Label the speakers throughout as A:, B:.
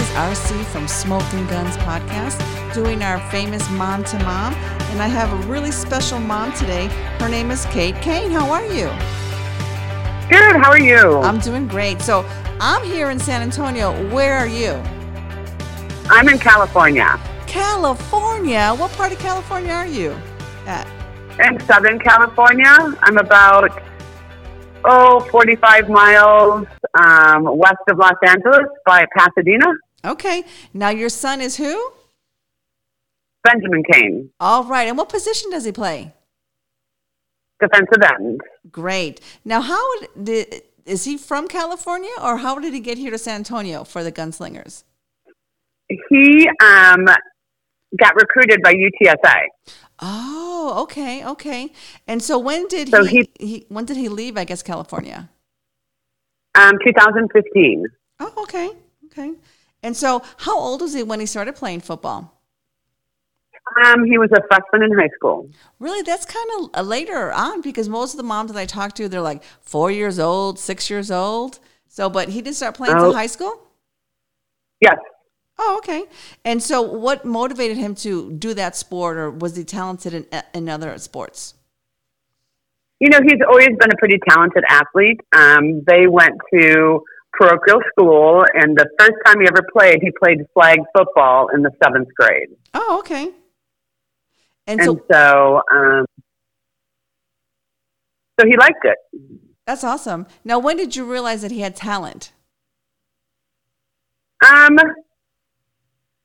A: this is RC from Smoking Guns Podcast, doing our famous Mom to Mom. And I have a really special mom today. Her name is Kate Kane. How are you?
B: Good. How are you?
A: I'm doing great. So I'm here in San Antonio. Where are you?
B: I'm in California.
A: California? What part of California are you at?
B: In Southern California. I'm about, oh, 45 miles um, west of Los Angeles by Pasadena.
A: Okay. Now, your son is who?
B: Benjamin Kane,
A: All right. And what position does he play?
B: defensive end.
A: Great. Now, how did, is he from California or how did he get here to San Antonio for the Gunslingers?
B: He um, got recruited by UTSA.
A: Oh, okay, okay. And so when did
B: So
A: he, he when did he leave? I guess California.
B: Um, 2015.
A: Oh, okay, okay. And so, how old was he when he started playing football?
B: Um, he was a freshman in high school.
A: Really, that's kind of later on because most of the moms that I talk to, they're like four years old, six years old. So, but he didn't start playing
B: Oh.
A: until high school.
B: Yes.
A: Oh, okay. And so, what motivated him to do that sport, or was he talented in, in other sports?
B: You know, he's always been a pretty talented athlete. Um, they went to parochial school, and the first time he ever played, he played flag football in the seventh grade.
A: Oh, okay. And
B: And
A: so,
B: so, um, so he liked it.
A: that's awesome. Now, when did you realize that he had talent?
B: Um,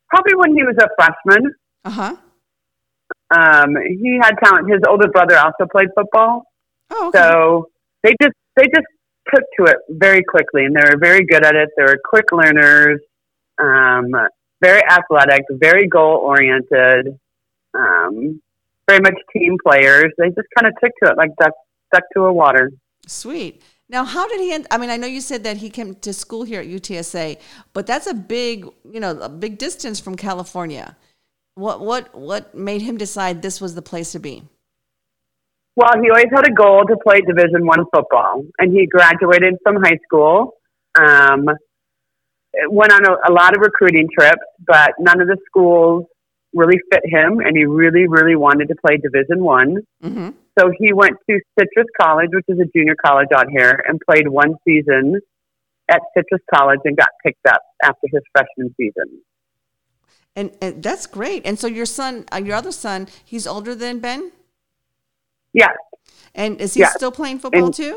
B: probably when he was a freshman.
A: Uh huh.
B: Um, he had talent. His older brother also played football,
A: Oh, okay.
B: so they just they just took to it very quickly, and they were very good at it. They were quick learners, um, very athletic, very goal oriented, um, very much team players. They just kind of took to it like duck stuck to a water.
A: Sweet. Now, how did he end? I mean, I know you said that he came to school here at UTSA, but that's a big, you know, a big distance from California. What what what made him decide this was the place to be?
B: Well, he always had a goal to play Division One football, and he graduated from high school. Um, went on a, a lot of recruiting trips, but none of the schools really fit him, and he really, really wanted to play Division One.
A: hmm
B: So he went to Citrus College, which is a junior college out here, and played one season at Citrus College and got picked up after his freshman season.
A: And, and that's great. And so your son, uh, your other son, he's older than Ben,
B: Yes.
A: and is he
B: Yeah.
A: still playing football
B: And-
A: too?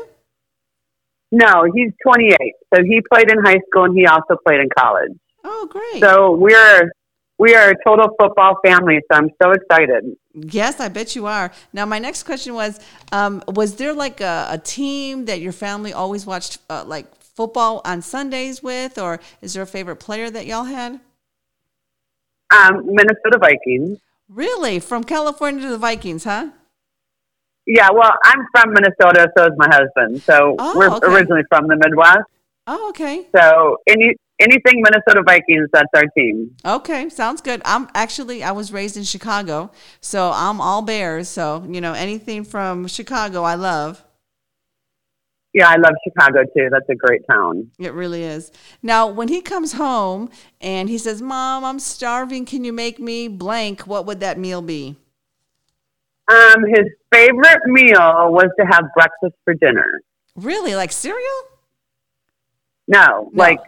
B: No, he's 28. So he played in high school and he also played in college.
A: Oh, great.
B: So we're we are a total football family. So I'm so excited.
A: Yes, I bet you are. Now, my next question was: um, Was there like a, a team that your family always watched, uh, like football on Sundays with, or is there a favorite player that y'all had?
B: Um, Minnesota Vikings.
A: Really, from California to the Vikings, huh?
B: Yeah, well, I'm from Minnesota, so is my husband. So
A: Oh,
B: we're
A: okay.
B: originally from the Midwest.
A: Oh, okay,
B: So any anything Minnesota Vikings, that's our team.
A: okay, sounds good. I'm actually I was raised in Chicago, so I'm all Bears. So you know anything from Chicago, I love.
B: Yeah, I love Chicago too. That's a great town.
A: It really is. Now, when he comes home and he says, "Mom, I'm starving. Can you make me blank?" What would that meal be?
B: Um, his favorite meal was to have breakfast for dinner.
A: Really, like cereal?
B: No,
A: No.
B: like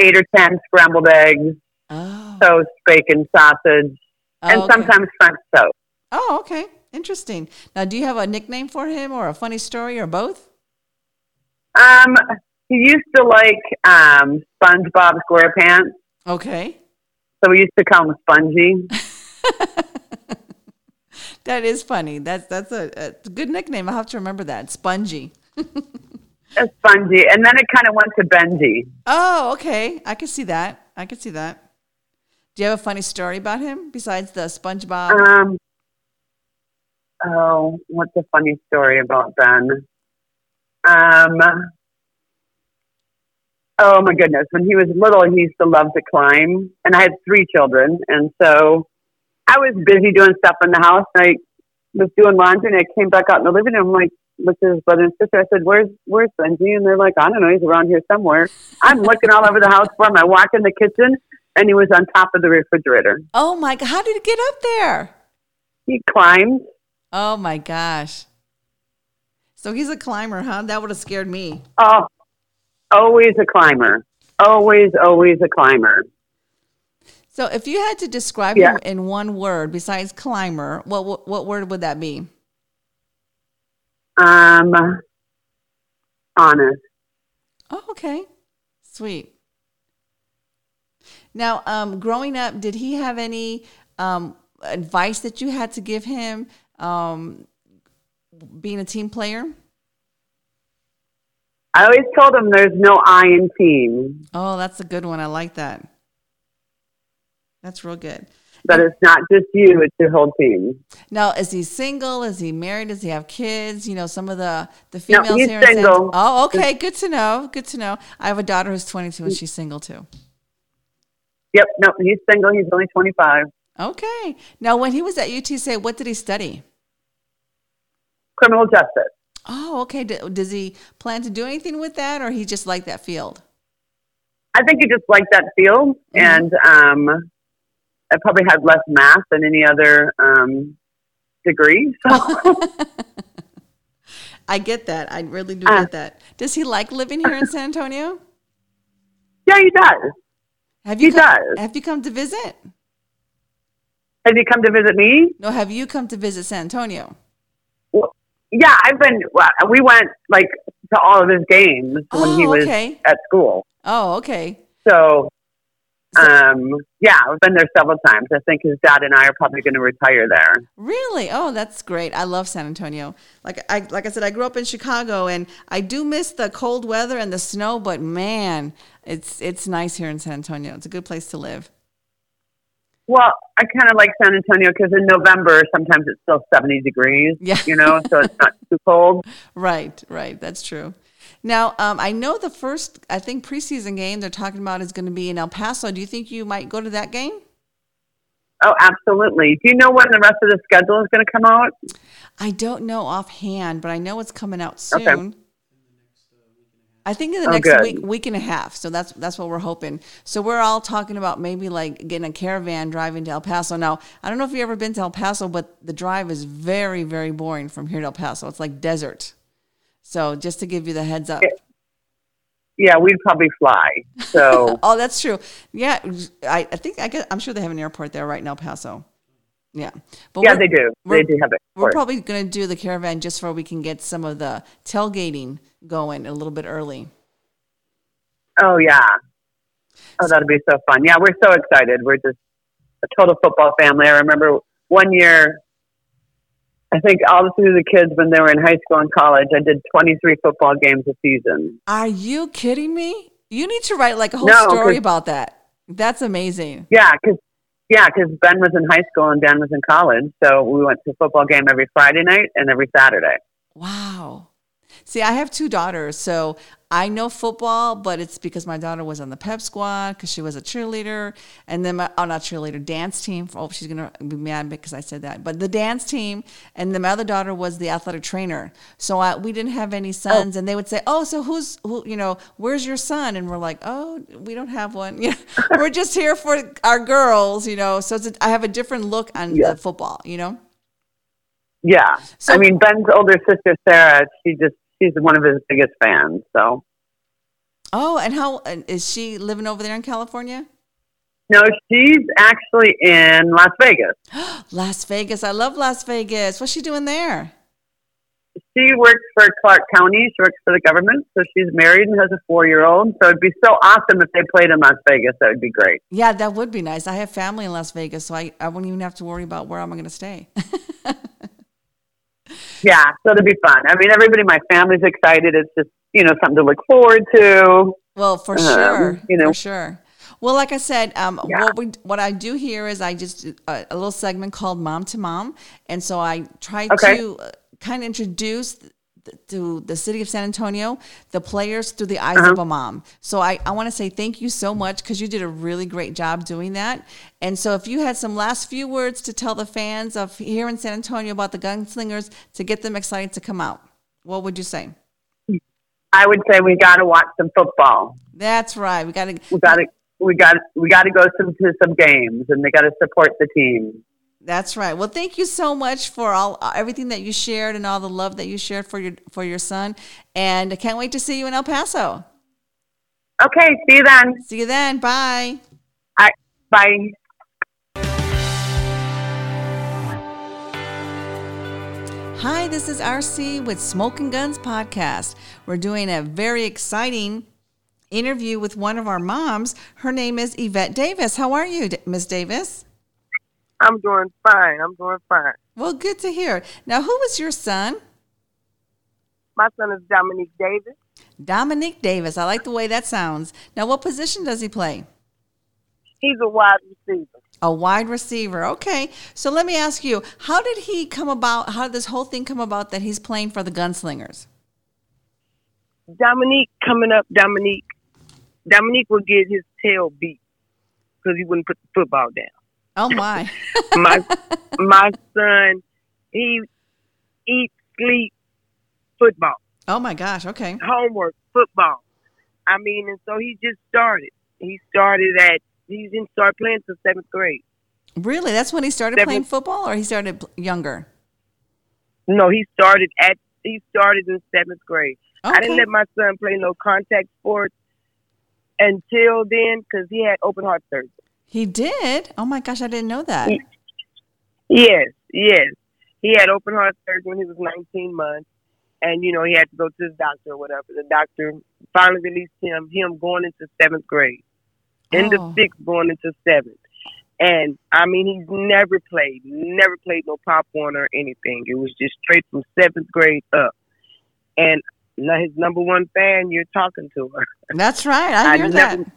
B: eight or ten scrambled eggs,
A: Oh,
B: toast, bacon, sausage, and
A: Oh, okay.
B: sometimes French toast.
A: Oh, okay. Interesting. Now, do you have a nickname for him or a funny story or both?
B: Um, he used to like um, SpongeBob SquarePants,
A: Okay.
B: so we used to call him Spongy.
A: That is funny. That's that's a, a good nickname. I'll have to remember that. Spongy.
B: Spongy, and then it kind of went to Benji.
A: Oh, okay. I can see that. I can see that. Do you have a funny story about him besides the SpongeBob?
B: Um, oh, what's a funny story about Ben? Um, oh my goodness, when he was little, he used to love to climb, and I had three children, and so I was busy doing stuff in the house. And I was doing laundry, and I came back out in the living room, like, looked at his brother and sister. I said, "Where's Where's Benji?" And they're like, "I don't know. He's around here somewhere." I'm looking all over the house for him. I walk in the kitchen, and he was on top of the refrigerator.
A: Oh my god! How did he get up there?
B: He climbed.
A: Oh my gosh! So he's a climber, huh? That would have scared me.
B: Oh, always a climber. Always, always a climber.
A: So if you had to describe
B: Yeah.
A: him in one word besides climber, what, what what word would that be?
B: Um, honest.
A: Oh, okay. Sweet. Now, um, growing up, did he have any um, advice that you had to give him um, being a team player?
B: I always told him there's no I in team.
A: Oh, that's a good one. I like that. That's real good.
B: But it's not just you; it's your whole team.
A: Now, is he single? Is he married? Does he have kids? You know, some of the the
B: No,
A: females
B: he's
A: here.
B: single.
A: oh, okay. Good to know. Good to know. I have a daughter who's 22 and she's single too.
B: Yep. No, he's single. He's only 25.
A: Okay. Now, when he was at UTSA, what did he study?
B: Criminal justice.
A: Oh, okay. D- does he plan to do anything with that, or he just like that field?
B: I think he just liked that field,
A: Mhm.
B: and um, I probably had less math than any other um, degree. So
A: I get that. I really do
B: Uh.
A: get that. Does he like living here in San Antonio?
B: yeah, he does.
A: Have you
B: He
A: come,
B: does.
A: Have you come to visit?
B: Has he come to visit me?
A: No. Have you come to visit San Antonio?
B: Well, yeah, I've been. Well, we went like to all of his games when he
A: Oh,
B: was
A: okay.
B: at school.
A: Oh, okay.
B: So, um, yeah, I've been there several times. I think his dad and I are probably going to retire there.
A: Really? Oh, that's great. I love San Antonio. Like I like I said, I grew up in Chicago, and I do miss the cold weather and the snow. But man, it's it's nice here in San Antonio. It's a good place to live.
B: Well, I kind of like San Antonio because in November sometimes it's still seventy degrees.
A: Yeah.
B: you know, so it's not too cold.
A: Right, right. That's true. Now, um, I know the first, I think preseason game they're talking about is going to be in El Paso. Do you think you might go to that game?
B: Oh, absolutely. Do you know when the rest of the schedule is going to come out?
A: I don't know offhand, but I know it's coming out soon.
B: Okay.
A: I think in the
B: Oh,
A: next
B: good.
A: week, week and a half. So that's that's what we're hoping. So we're all talking about maybe like getting a caravan driving to El Paso. Now I don't know if you've ever been to El Paso, but the drive is very very boring from here to El Paso. It's like desert. So just to give you the heads up.
B: Yeah, we'd probably fly. So
A: Oh, that's true. Yeah, I, I think I get, I'm sure they have an airport there right now, El Paso. Yeah, but
B: yeah, they do. They do have it.
A: We're probably going to do the caravan just so we can get some of the tailgating going a little bit early.
B: Oh yeah. Oh, that'll be so fun. Yeah, we're so excited. We're just a total football family. I remember one year, I think all through the kids when they were in high school and college, I did 23 football games a season.
A: Are you kidding me? You need to write like a whole
B: No,
A: story about that. That's amazing.
B: Yeah, because yeah, because Ben was in high school and Dan was in college, so we went to a football game every Friday night and every Saturday.
A: Wow. See, I have two daughters, so I know football, but it's because my daughter was on the pep squad because she was a cheerleader, and then my oh not cheerleader dance team. Oh, she's gonna be mad because I said that. But the dance team, and then my other daughter was the athletic trainer. So I, we didn't have any oh. sons, and they would say, "Oh, so who's who? You know, where's your son?" And we're like, "Oh, we don't have one. You know, we're just here for our girls. You know." So it's a, I have a different look on
B: Yeah.
A: the football. You know.
B: Yeah,
A: So-
B: I mean Ben's older sister Sarah, she just she's one of his biggest fans. So
A: Oh, and how is she living over there in California?
B: no, she's actually in Las Vegas.
A: Las Vegas. I love Las Vegas. What's she doing there?
B: She works for Clark County. She works for the government, so she's married and has a four-year-old. So it'd be so awesome if they played in Las Vegas. That would be great.
A: Yeah, that would be nice. I have family in Las Vegas, so I, I wouldn't even have to worry about where I'm going to stay.
B: Yeah, so it'd be fun. I mean, everybody, in my family's excited. It's just you know something to look forward to.
A: well, for
B: Um,
A: sure.
B: you know.
A: For sure. Well, like I said, um,
B: Yeah.
A: what we what I do here is I just uh, a little segment called Mom to Mom, and so I try
B: Okay.
A: to uh, kind of introduce to the city of San Antonio the players through the eyes
B: Uh-huh.
A: of a mom. So I, I want to say thank you so much because you did a really great job doing that. And so if you had some last few words to tell the fans of here in San Antonio about the Gunslingers to get them excited to come out, What would you say?
B: I would say we got to watch some football.
A: That's right. We got to.
B: We got to. We got. We got to go some to some games, and they got to support the team.
A: That's right. Well, thank you so much for all uh, everything that you shared and all the love that you shared for your for your son. And I can't wait to see you in El Paso.
B: Okay. See you then.
A: See you then. Bye.
B: I, bye.
A: Hi, this is RC with Smoking Guns Podcast. We're doing a very exciting interview with one of our moms. Her name is Yvette Davis. How are you, Miss Davis?
C: I'm doing fine. I'm doing fine.
A: Well, good to hear. Now, who is your son?
C: My son is Dominique Davis.
A: Dominique Davis. I like the way that sounds. Now, what position does he play?
C: He's a wide receiver.
A: A wide receiver. Okay. So let me ask you, how did he come about? How did this whole thing come about that he's playing for the Gunslingers?
C: Dominique coming up, Dominique. Dominique would get his tail beat because he wouldn't put the football down.
A: Oh my.
C: my my son, he eats, sleep, football.
A: Oh my gosh. Okay.
C: Homework, football. I mean, and so he just started. He started at he didn't start playing till seventh grade.
A: Really? That's when he started
C: Seventh-
A: playing football, or he started younger?
C: No, he started at he started in seventh grade. I didn't let my son play no contact sports until then because he had open heart surgery.
A: He did. Oh my gosh, I didn't know that.
C: He- Yes, yes. He had open heart surgery when he was 19 months, and you know he had to go to the doctor or whatever. The doctor finally released him. Him going into seventh grade, end
A: Oh.
C: of sixth, going into seventh. And I mean, he's never played, never played no Pop Warner or anything. It was just straight from seventh grade up. And now his number one fan, you're talking to her.
A: That's right. I hear that.
C: never,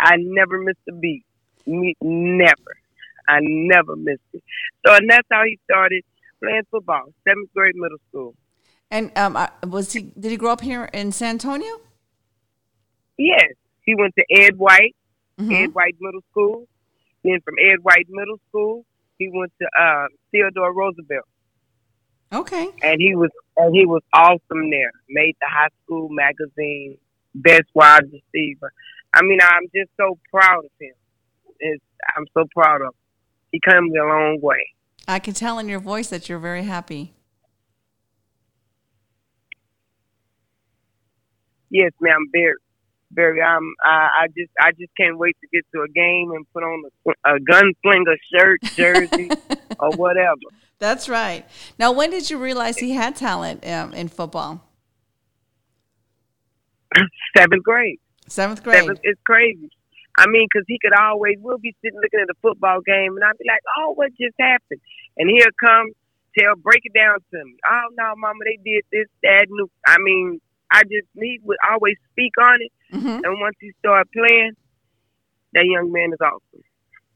C: I never missed a beat. Me, never. I never missed it. So, and that's how he started playing football, seventh grade middle school.
A: And um, I- was he? Did he grow up here in San Antonio?
C: Yes, he went to Ed White,
A: Mhm.
C: Ed White Middle School. Then from Ed White Middle School, he went to uh, Theodore Roosevelt,
A: Okay.
C: and he was and he was awesome there. Made the high school magazine, best wide receiver. I mean, I'm just so proud of him. It's, I'm so proud of. He comes a long way.
A: I can tell in your voice that you're very happy.
C: Yes, ma'am. Very, very. Um, I, I just, I just can't wait to get to a game and put on a, a gunslinger shirt, jersey, or whatever.
A: That's right. Now, when did you realize he had talent um, in football?
C: Seventh grade.
A: Seventh grade.
C: Seventh. It's crazy. I mean, because he could always. We'll be sitting looking at a football game, and I'd be like, "Oh, what just happened?" And here come tell, break it down to me. Oh no, Mama, they did this, that, and I mean, I just he would always speak on it,
A: hmm
C: and once he started playing, that young man is awesome.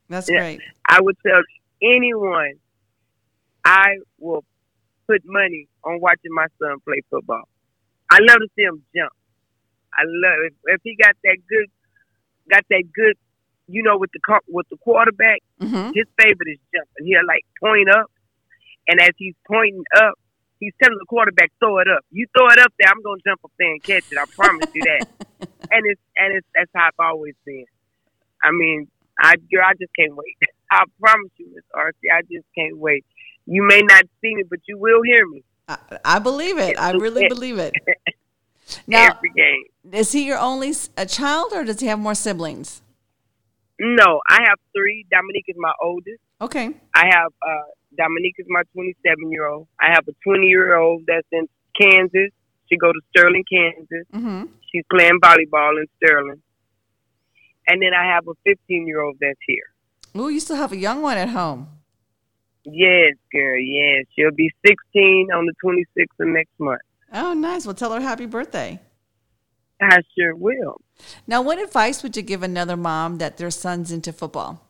A: That's
C: Yeah.
A: great.
C: I would tell anyone I will put money on watching my son play football. I love to see him jump. I love if, if he got that good, got that good, you know, with the with the quarterback.
A: hmm
C: His favorite is jumping. He'll like point up, and as he's pointing up, he's telling the quarterback, "Throw it up. You throw it up there, I'm gonna jump up there and catch it. I promise you that." and it's and it's that's how I've always been. I mean, I girl, I just can't wait. I promise you, Miss RC, I just can't wait. You may not see me, but you will hear me
A: I, I believe it. I really believe it. Now,
C: every game.
A: is he your only a child, or does he have more siblings?
C: No, I have three. Dominique is my oldest.
A: Okay.
C: I have uh, Dominique is my 27 year old. I have a 20 year old that's in Kansas. She go to Sterling, Kansas.
A: hmm
C: She's playing volleyball in Sterling. And then I have a 15 year old that's here.
A: Ooh, you still have a young one at home.
C: Yes, girl. Yes, she'll be 16 on the 26th of next month.
A: Oh, nice. Well, tell her happy birthday.
C: I sure will.
A: Now, what advice would you give another mom that their son's into football?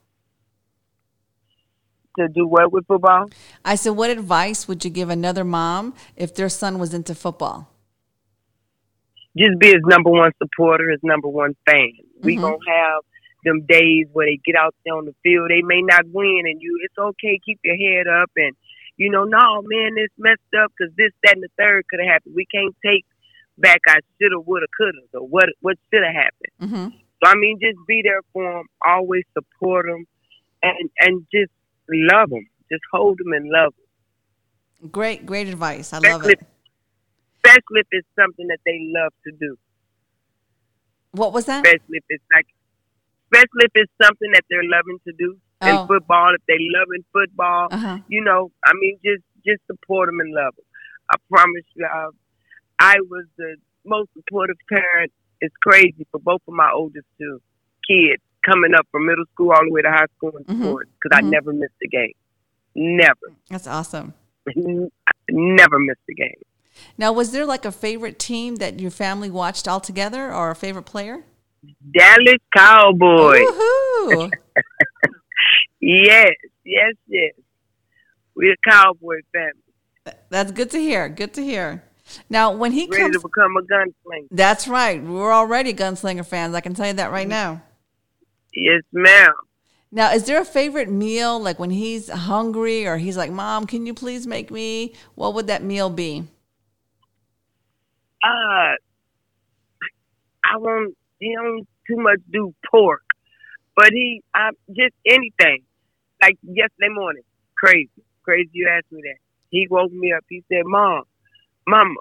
C: To do what with football?
A: I said, what advice would you give another mom if their son was into football?
C: Just be his number one supporter, his number one fan. We
A: Mhm.
C: gonna have them days where they get out there on the field. They may not win, and you, it's okay. Keep your head up, and you know, no, man, it's messed up because this, that, and the third could have happened. We can't take back I shoulda, woulda, coulda, or what what should have happened.
A: Mm-hmm.
C: So I mean, just be there for them, always support them, and and just love them, just hold them and love them.
A: Great, great advice. I love it.
C: especially if it's something that they love to do.
A: What was that?
C: Especially if it's like, especially if it's something that they're loving to do
A: Oh.
C: in football. If they love in football,
A: Uh-huh.
C: you know, I mean, just just support them and love them. I promise you, I, I was the most supportive parent. It's crazy for both of my oldest two kids coming up from middle school all the way to high school in
A: Mhm.
C: sports because I
A: Mhm.
C: never missed a game. Never,
A: That's awesome.
C: never missed a game.
A: Now, was there like a favorite team that your family watched all together or a favorite player?
C: Dallas Cowboys. Yes, yes, yes. We're a Cowboy family,
A: That's good to hear. Good to hear. Now, when he
C: ready
A: comes,
C: to become a gunslinger.
A: that's right. We're already gunslinger fans. I can tell you that right now.
C: Yes, ma'am.
A: Now, is there a favorite meal like when he's hungry or he's like, "Mom, can you please make me?" What would that meal be?
C: uh I won't he don't too much do pork. But he I just anything. Like yesterday morning. Crazy. Crazy you asked me that. He woke me up. He said, Mom, Mama,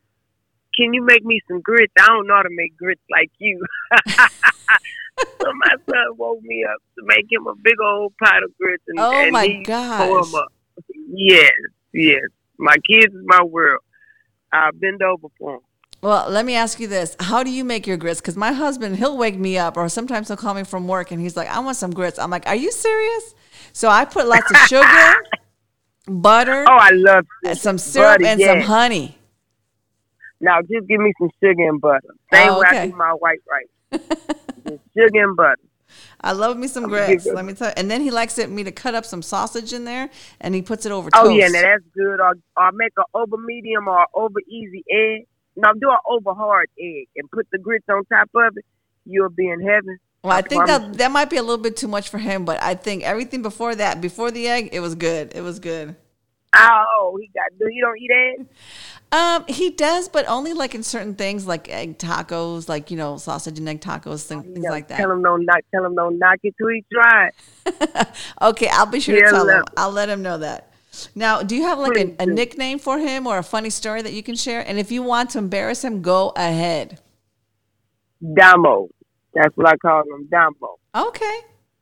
C: can you make me some grits? I don't know how to make grits like you. so my son woke me up to make him a big old pot of grits and,
A: Oh
C: and
A: my
C: he
A: gosh.
C: tore 'em up. Yes, yes. My kids is my world. I bend over for 'em.
A: Well, let me ask you this: How do you make your grits? Because my husband, he'll wake me up, or sometimes he'll call me from work, and he's like, "I want some grits." I'm like, "Are you serious?" So I put lots of sugar, butter,
C: Oh, I love
A: some syrup,
C: butter,
A: and some honey.
C: Now just give me some sugar and butter. Same
A: Oh,
C: way. I do my white rice. Sugar and butter.
A: I love me some grits. Let me tell you. And then he likes it, me to cut up some sausage in there, and he puts it over toast.
C: Oh yeah, now that's good. Or, or make an over medium or over easy egg. Now do an over hard egg and put the grits on top of it. You'll be in heaven.
A: Well, I think that that might be a little bit too much for him, but I think everything before that, before the egg, it was good. It was good.
C: Oh, he got. Do you don't eat eggs?
A: Um, he does, but only like in certain things, like egg tacos, like you know, sausage and egg tacos, things, things
C: No,
A: like that.
C: Tell him don't knock. Tell him don't knock it till he
A: okay, I'll be sure
C: Yeah,
A: to tell him. I'll let him know that. Now, do you have like a, a nickname for him or a funny story that you can share? And if you want to embarrass him, go ahead.
C: Damo. That's what I call him. Damo.
A: Okay.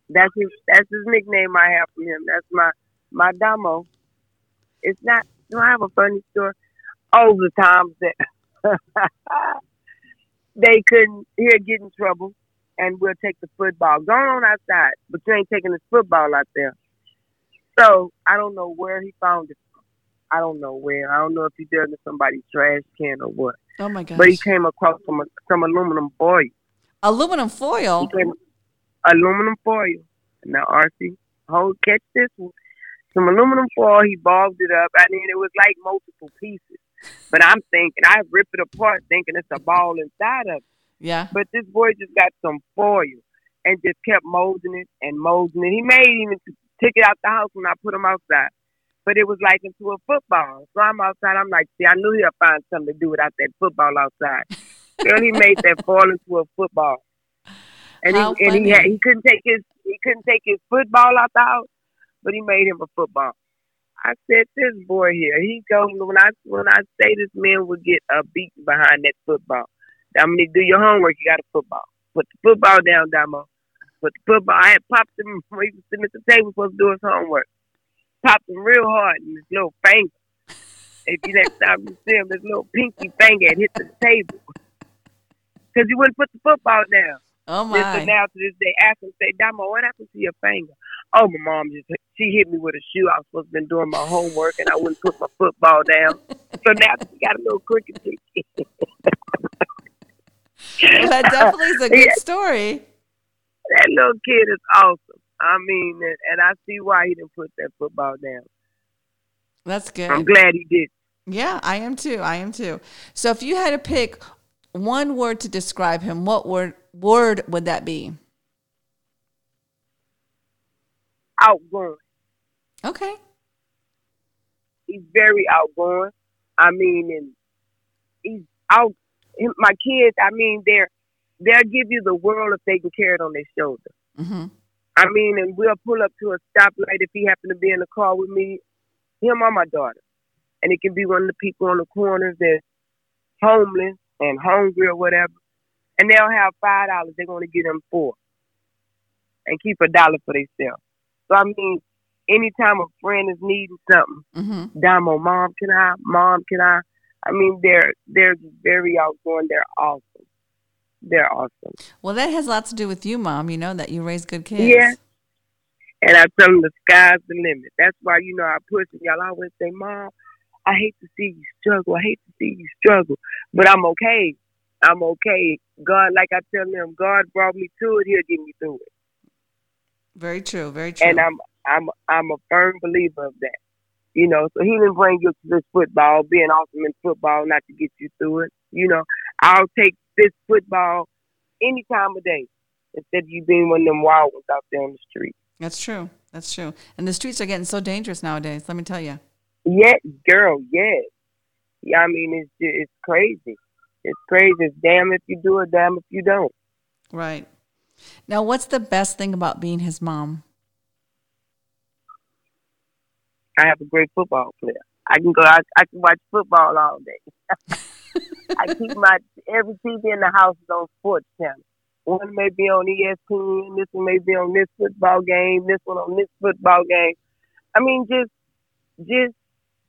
C: That's his. That's his nickname I have from him. That's my my Damo. It's not. Do I have a funny story? All the times that they couldn't hear get in trouble, and we'll take the football. Go on outside, but you ain't taking this football out there. So I don't know where he found it. I don't know where. I don't know if he dug in somebody's trash can or what.
A: Oh my gosh.
C: But he came across some some aluminum foil.
A: Aluminum foil.
C: Aluminum foil. Now, RC, hold, catch this one. Some aluminum foil, he balled it up. I mean, it was like multiple pieces. But I'm thinking, I rip it apart thinking it's a ball inside of it.
A: Yeah.
C: But this boy just got some foil and just kept molding it and molding it. He made even took it out the house when I put him outside. But it was like into a football. So I'm outside. I'm like, see, I knew he'll find something to do without that football outside. Girl, he made that foil into a football. And
A: How
C: he and he had, he couldn't take his he couldn't take his football out the house, but he made him a football. I said, this boy here, he goes when I when I say this man will get a beat behind that football. I mean, do your homework. You got a football. Put the football down, Damo. Put the football. I had popped him when he was sitting at the table supposed to do his homework. Popped him real hard in his little finger. If you next time you see him, his little pinky finger had hit the table because you wouldn't put the football down.
A: Oh my.
C: so now to this day, ask him, say, Damo, what happened to your finger? Oh, my mom just she hit me with a shoe. I was supposed to been doing my homework, and I wouldn't put my football down. so now she got a little crooked.
A: Well, that definitely is a good
C: Yeah.
A: story.
C: That little kid is awesome. I mean, and, and I see why he didn't put that football down.
A: That's good.
C: I'm glad he did.
A: Yeah, I am too. I am too. So if you had to pick one word to describe him, what word word would that be?
C: Outgoing.
A: Okay.
C: He's very outgoing. I mean, and he's out. My kids, I mean, they're they'll give you the world if they can carry it on their shoulder.
A: Mm-hmm.
C: I mean, and we'll pull up to a stoplight if he happen to be in the car with me, him or my daughter. And it can be one of the people on the corners that's homeless and hungry or whatever. And they'll have five dollars, they're gonna give them four. And keep a dollar for themselves. So I mean, anytime a friend is needing something,
A: Mm-hmm.
C: Damo, mom, can I? Mom, can I? I mean, they're they're very outgoing. They're awesome. They're awesome.
A: Well, that has a lot to do with you, mom. You know that you raise good kids.
C: Yeah. And I tell them the sky's the limit. That's why you know I push them. Y'all always say, "Mom, I hate to see you struggle. I hate to see you struggle, but I'm okay. I'm okay. God, like I tell them, God brought me to it. He'll get me through it.
A: Very true. Very true.
C: And I'm I'm I'm a firm believer of that. You know, so he didn't bring you to this football, being awesome in football, not to get you through it. You know, I'll take this football any time of day instead of you being one of them wild ones out there on the street.
A: That's true. That's true. And the streets are getting so dangerous nowadays. Let me tell you.
C: Yes, girl, yes. Yeah, I mean, it's it's crazy. It's crazy. It's damn if you do it, damn if you don't.
A: Right. Now, what's the best thing about being his mom?
C: I have a great football player. I can go. I, I can watch football all day. I keep my every TV in the house is on sports channel. One may be on ESPN. This one may be on this football game. This one on this football game. I mean, just just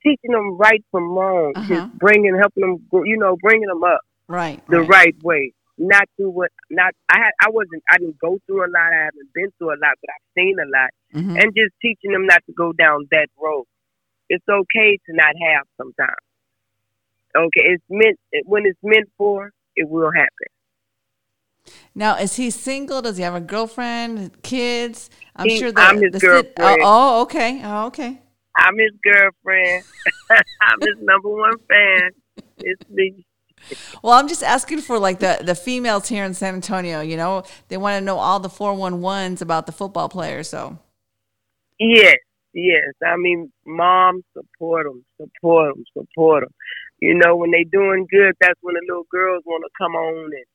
C: teaching them right from wrong.
A: Uh-huh.
C: Just bringing, helping them, you know, bringing them up
A: Right.
C: the
A: right.
C: right way. Not through what. Not I had. I wasn't. I didn't go through a lot. I haven't been through a lot, but I've seen a lot.
A: Mhm.
C: And just teaching them not to go down that road. It's okay to not have sometimes. Okay, it's meant when it's meant for, it will happen.
A: Now, is he single? Does he have a girlfriend, kids? I'm
C: He-
A: sure that
C: I'm his
A: the sit-
C: girlfriend.
A: oh, oh, okay. Oh, okay.
C: I'm his girlfriend. I'm his number one fan. It's me.
A: Well, I'm just asking for like the, the females here in San Antonio. You know, they want to know all the 411s about the football players. So,
C: Yes, yes. I mean, mom, support them, support them, support them. You know, when they doing good, that's when the little girls want to come on and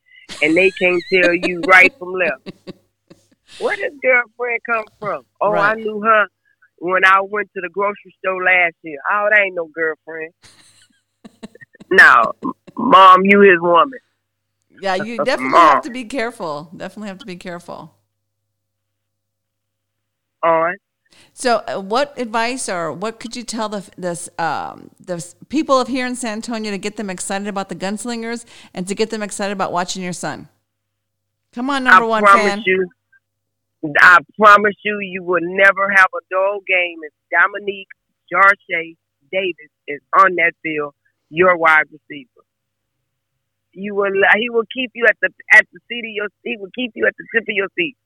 C: and they can't tell you right from left. Where does girlfriend come from? Oh, I knew her when I went to the grocery store last year. Oh, that ain't no girlfriend. no, mom, you his woman.
A: yeah, you definitely
C: Mom.
A: have to be careful. Definitely have to be careful.
C: On.
A: So, uh, what advice or what could you tell the this um, the people of here in San Antonio to get them excited about the gunslingers and to get them excited about watching your son? Come on, number
C: I
A: one fan.
C: you, I promise you, you will never have a dull game if Dominique Jarche Davis is on that field, your wide receiver. You will. He will keep you at the at the seat of your. He will keep you at the tip of your seat.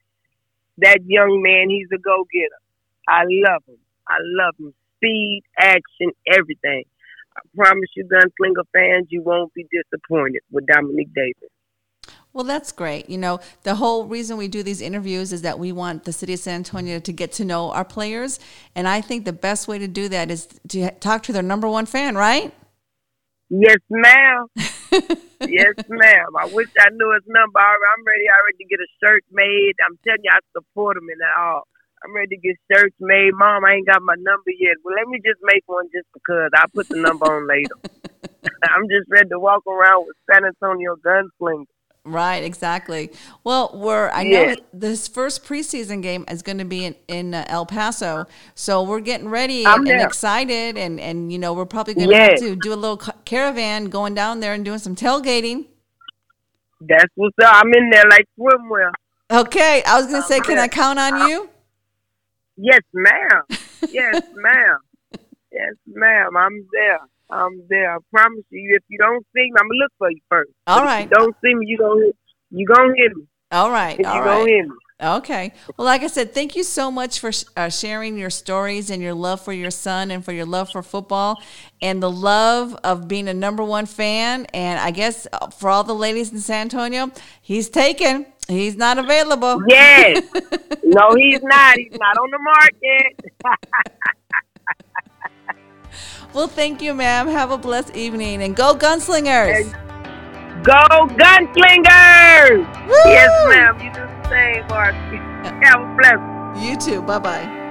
C: That young man, he's a go getter. I love him. I love him. Speed, action, everything. I promise you, Gunslinger fans, you won't be disappointed with Dominique Davis.
A: Well, that's great. You know, the whole reason we do these interviews is that we want the city of San Antonio to get to know our players. And I think the best way to do that is to talk to their number one fan, right?
C: Yes, ma'am. yes, ma'am. I wish I knew his number. I'm ready already to get a shirt made. I'm telling you, I support him in that all. I'm ready to get shirts made. Mom, I ain't got my number yet. Well, let me just make one just because. I'll put the number on later. I'm just ready to walk around with San Antonio Gunslinger.
A: Right, exactly. Well, we're I
C: Yeah.
A: know this first preseason game is going to be in, in uh, El Paso, so we're getting ready
C: I'm
A: and, and excited, and and you know we're probably going to
C: Yes.
A: have to do a little caravan going down there and doing some tailgating.
C: That's what's up. I'm in there like swimwear.
A: Okay, I was going to say, can. I count on you?
C: Yes, ma'am. Yes, ma'am. Yes, ma'am. I'm there. I'm there. I promise you. If you don't see me, I'm gonna look for you first.
A: All right.
C: If you don't see me, you gonna you gonna hear me.
A: All right,
C: If
A: all
C: you gonna
A: right.
C: hear me.
A: Okay. Well, like I said, thank you so much for sh- uh, sharing your stories and your love for your son and for your love for football and the love of being a number one fan. And I guess uh, for all the ladies in San Antonio, he's taken. He's not available.
C: Yes. no, he's not. He's not on the market.
A: well, thank you, ma'am. Have a blessed evening and go gunslingers.
C: Go gunslingers! Woo! Yes, ma'am. You do the same, Marcy. Uh, Have a blessed.
A: You too. Bye bye.